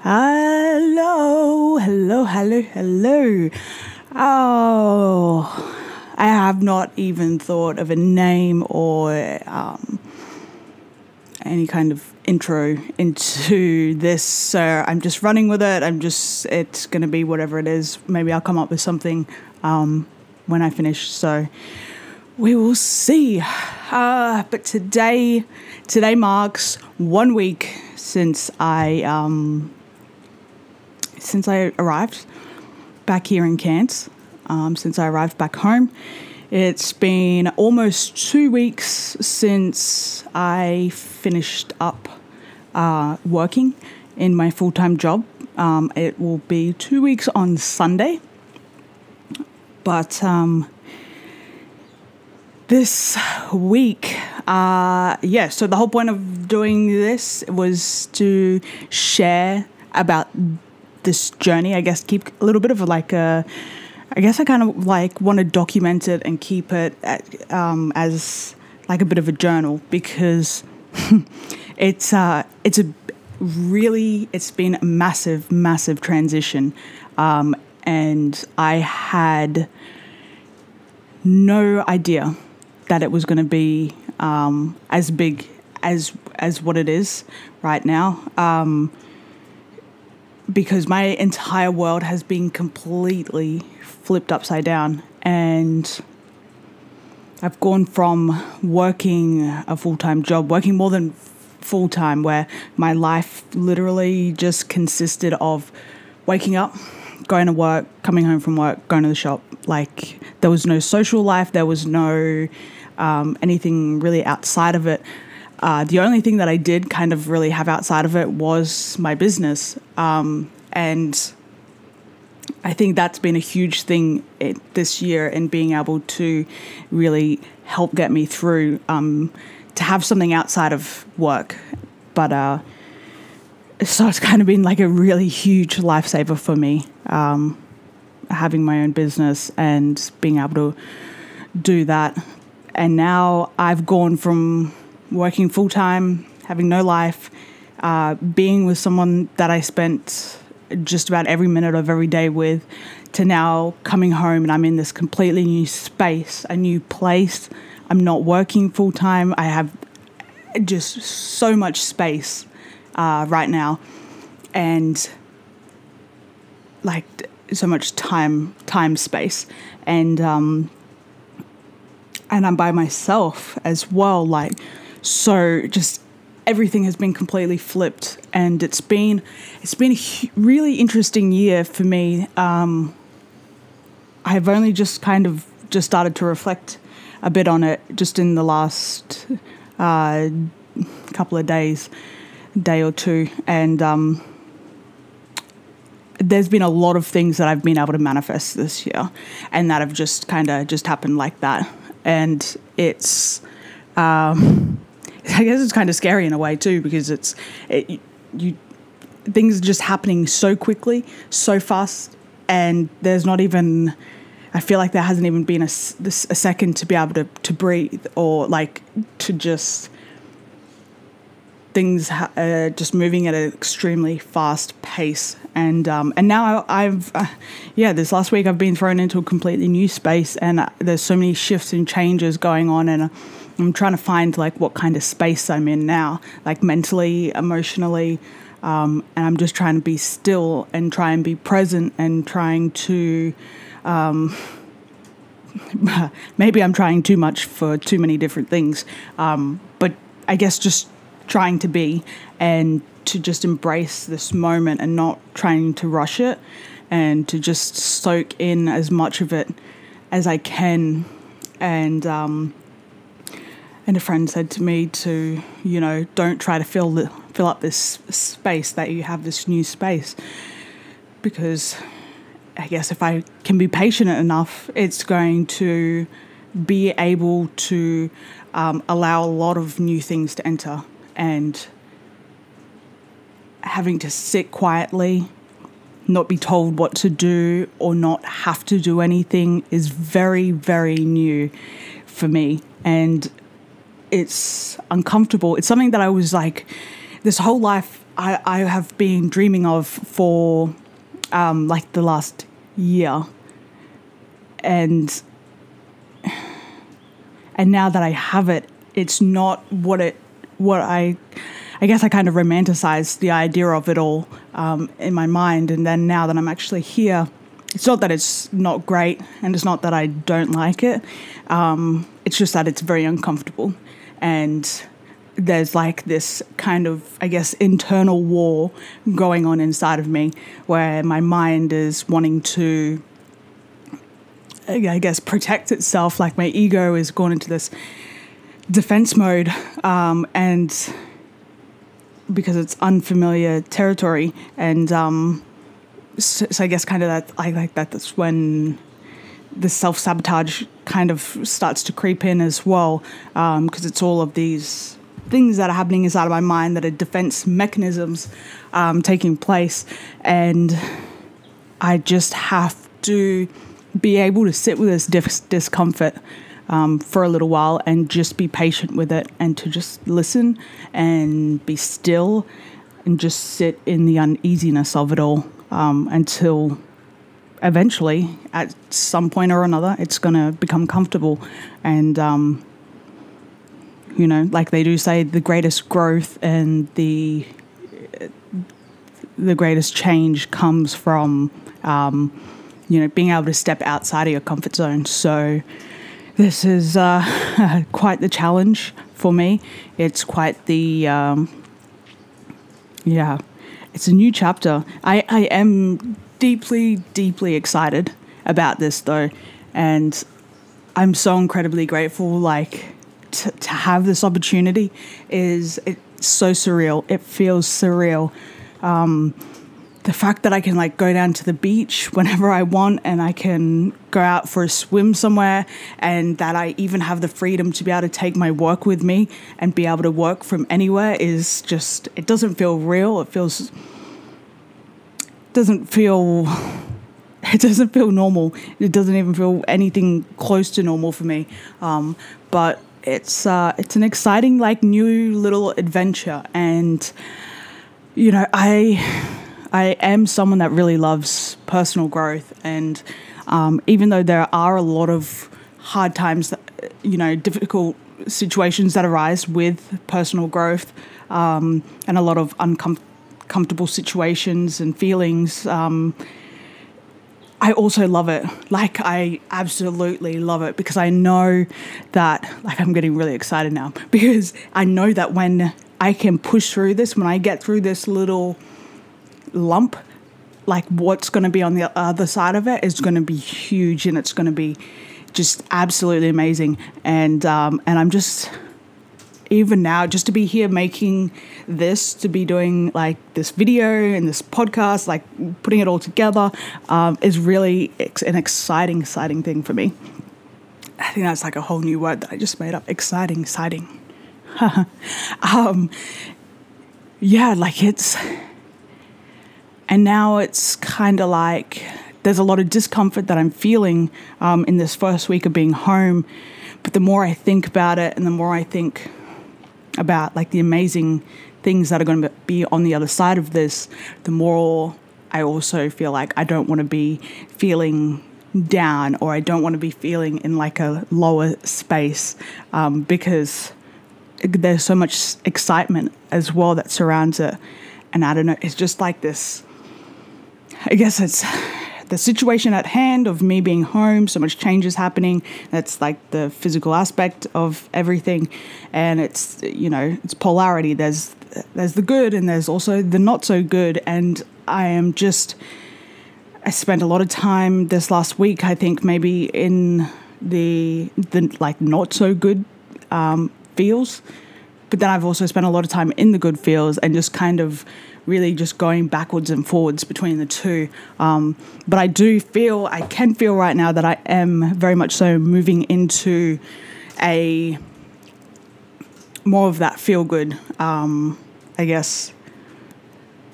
Hello, hello, hello, hello. Oh, I have not even thought of a name or um, any kind of intro into this, so I'm just running with it. I'm just, it's going to be whatever it is. Maybe I'll come up with something um, when I finish. So we will see. Uh, but today, today marks one week since I um, since I arrived back here in Cairns. Um, since I arrived back home, it's been almost two weeks since I finished up uh, working in my full time job. Um, it will be two weeks on Sunday, but um, this week, uh, yeah, so the whole point of doing this was to share about this journey, I guess, keep a little bit of like a. I guess I kind of like want to document it and keep it at, um, as like a bit of a journal because it's uh, it's a really it's been a massive massive transition, um, and I had no idea that it was going to be um, as big as as what it is right now. Um, because my entire world has been completely flipped upside down, and I've gone from working a full time job, working more than full time, where my life literally just consisted of waking up, going to work, coming home from work, going to the shop. Like there was no social life, there was no um, anything really outside of it. Uh, the only thing that I did kind of really have outside of it was my business. Um, and I think that's been a huge thing it, this year in being able to really help get me through um, to have something outside of work. But uh, so it's kind of been like a really huge lifesaver for me um, having my own business and being able to do that. And now I've gone from working full time, having no life, uh, being with someone that I spent just about every minute of every day with, to now coming home and I'm in this completely new space, a new place. I'm not working full time. I have just so much space uh, right now, and like so much time, time space, and um, and I'm by myself as well. Like so, just everything has been completely flipped, and it's been it's been a really interesting year for me. Um, I've only just kind of just started to reflect a bit on it just in the last uh, couple of days, day or two, and um, there's been a lot of things that I've been able to manifest this year, and that have just kind of just happened like that, and it's. Um, I guess it's kind of scary in a way too because it's it, you things are just happening so quickly, so fast, and there's not even. I feel like there hasn't even been a, a second to be able to, to breathe or like to just things uh, just moving at an extremely fast pace and um, and now I've uh, yeah this last week I've been thrown into a completely new space and uh, there's so many shifts and changes going on and I'm trying to find like what kind of space I'm in now like mentally emotionally um, and I'm just trying to be still and try and be present and trying to um, maybe I'm trying too much for too many different things um, but I guess just trying to be and to just embrace this moment and not trying to rush it and to just soak in as much of it as I can and um, and a friend said to me to you know don't try to fill the fill up this space that you have this new space because I guess if I can be patient enough it's going to be able to um, allow a lot of new things to enter and having to sit quietly, not be told what to do or not have to do anything is very, very new for me. And it's uncomfortable. It's something that I was like, this whole life, I, I have been dreaming of for um, like the last year. And and now that I have it, it's not what it what I I guess I kind of romanticized the idea of it all um, in my mind, and then now that I'm actually here, it's not that it's not great, and it's not that I don't like it. Um, it's just that it's very uncomfortable, and there's like this kind of, I guess, internal war going on inside of me where my mind is wanting to, I guess, protect itself. Like my ego is going into this defense mode, um, and because it's unfamiliar territory, and um, so, so, I guess kind of that I like that. That's when the self sabotage kind of starts to creep in as well, because um, it's all of these things that are happening inside of my mind that are defense mechanisms um, taking place, and I just have to be able to sit with this dis- discomfort um, for a little while and just be patient with it and to just listen and be still and just sit in the uneasiness of it all um, until eventually, at some point or another, it's going to become comfortable. And, um, you know, like they do say, the greatest growth and the the greatest change comes from, um, you know, being able to step outside of your comfort zone. So, this is uh, quite the challenge for me. It's quite the, um, yeah, it's a new chapter. I, I am deeply, deeply excited about this though. And I'm so incredibly grateful, like, to, to have this opportunity is it's so surreal. It feels surreal. Um, the fact that I can like go down to the beach whenever I want and I can go out for a swim somewhere and that I even have the freedom to be able to take my work with me and be able to work from anywhere is just it doesn't feel real. It feels doesn't feel it doesn't feel normal. It doesn't even feel anything close to normal for me. Um, but it's uh, it's an exciting like new little adventure and you know I I am someone that really loves personal growth, and um, even though there are a lot of hard times, that, you know, difficult situations that arise with personal growth, um, and a lot of uncomfortable situations and feelings. Um, I also love it. Like, I absolutely love it because I know that, like, I'm getting really excited now because I know that when I can push through this, when I get through this little lump, like what's going to be on the other side of it is going to be huge and it's going to be just absolutely amazing. And um, and I'm just even now just to be here making this to be doing like this video and this podcast like putting it all together um, is really ex- an exciting exciting thing for me i think that's like a whole new word that i just made up exciting exciting um, yeah like it's and now it's kind of like there's a lot of discomfort that I'm feeling um, in this first week of being home. But the more I think about it and the more I think about like the amazing things that are going to be on the other side of this, the more I also feel like I don't want to be feeling down or I don't want to be feeling in like a lower space um, because there's so much excitement as well that surrounds it. And I don't know, it's just like this I guess it's the situation at hand of me being home, so much change is happening. That's like the physical aspect of everything, and it's you know it's polarity. There's there's the good and there's also the not so good, and I am just I spent a lot of time this last week. I think maybe in the the like not so good um, feels, but then I've also spent a lot of time in the good feels and just kind of really just going backwards and forwards between the two. Um, but I do feel, I can feel right now that I am very much so moving into a more of that feel good, um, I guess,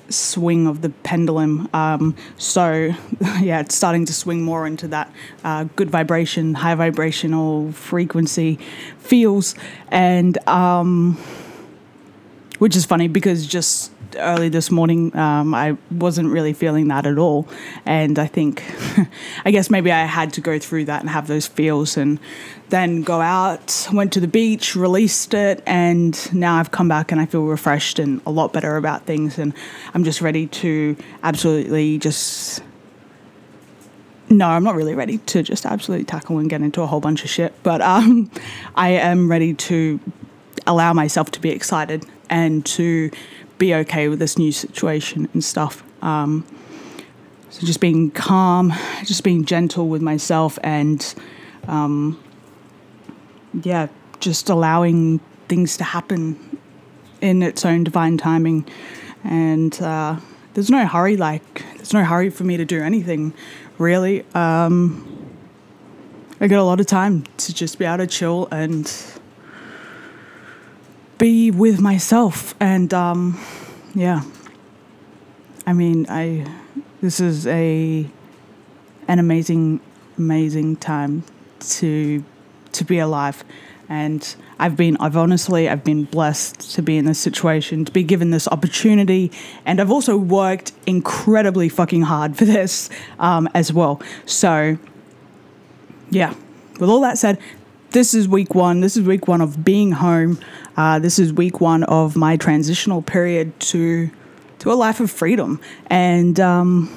swing of the pendulum. Um, so, yeah, it's starting to swing more into that uh, good vibration, high vibrational frequency feels. And, um, which is funny because just early this morning, um, I wasn't really feeling that at all. And I think, I guess maybe I had to go through that and have those feels and then go out, went to the beach, released it, and now I've come back and I feel refreshed and a lot better about things. And I'm just ready to absolutely just. No, I'm not really ready to just absolutely tackle and get into a whole bunch of shit, but um, I am ready to allow myself to be excited and to be okay with this new situation and stuff. Um, so just being calm, just being gentle with myself, and um, yeah, just allowing things to happen in its own divine timing. And uh, there's no hurry, like, there's no hurry for me to do anything really. Um, I got a lot of time to just be able to chill and be with myself and um, yeah. I mean i this is a an amazing amazing time to to be alive. And I've been I've honestly I've been blessed to be in this situation to be given this opportunity. And I've also worked incredibly fucking hard for this um, as well. So yeah. With all that said this is week one. This is week one of being home. Uh, this is week one of my transitional period to to a life of freedom and um,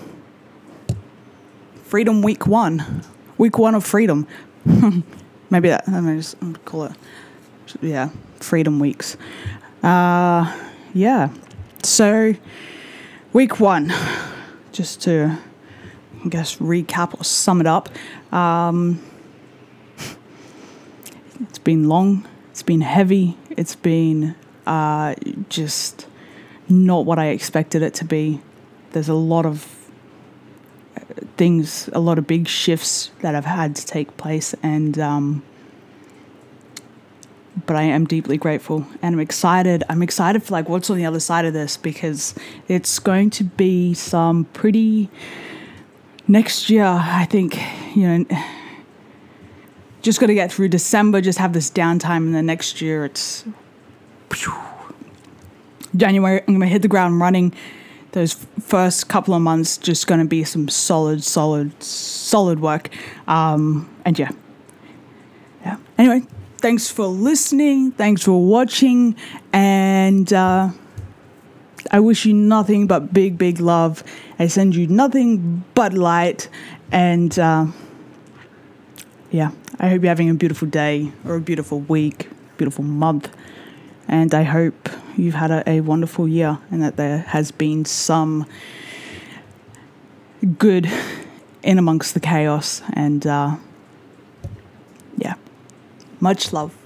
freedom week one, week one of freedom. Maybe that. I'm just call it. Yeah, freedom weeks. Uh, yeah. So week one, just to I guess recap or sum it up. Um, it's been long, it's been heavy, it's been uh, just not what I expected it to be. There's a lot of uh, things, a lot of big shifts that have had to take place, and um, but I am deeply grateful and I'm excited. I'm excited for like what's on the other side of this because it's going to be some pretty next year. I think you know just got to get through December, just have this downtime, and then next year it's January. I'm going to hit the ground running. Those first couple of months just going to be some solid, solid, solid work. Um, and yeah, yeah. Anyway, thanks for listening. Thanks for watching, and uh, I wish you nothing but big, big love. I send you nothing but light, and. Uh, yeah, I hope you're having a beautiful day or a beautiful week, beautiful month. And I hope you've had a, a wonderful year and that there has been some good in amongst the chaos. And uh, yeah, much love.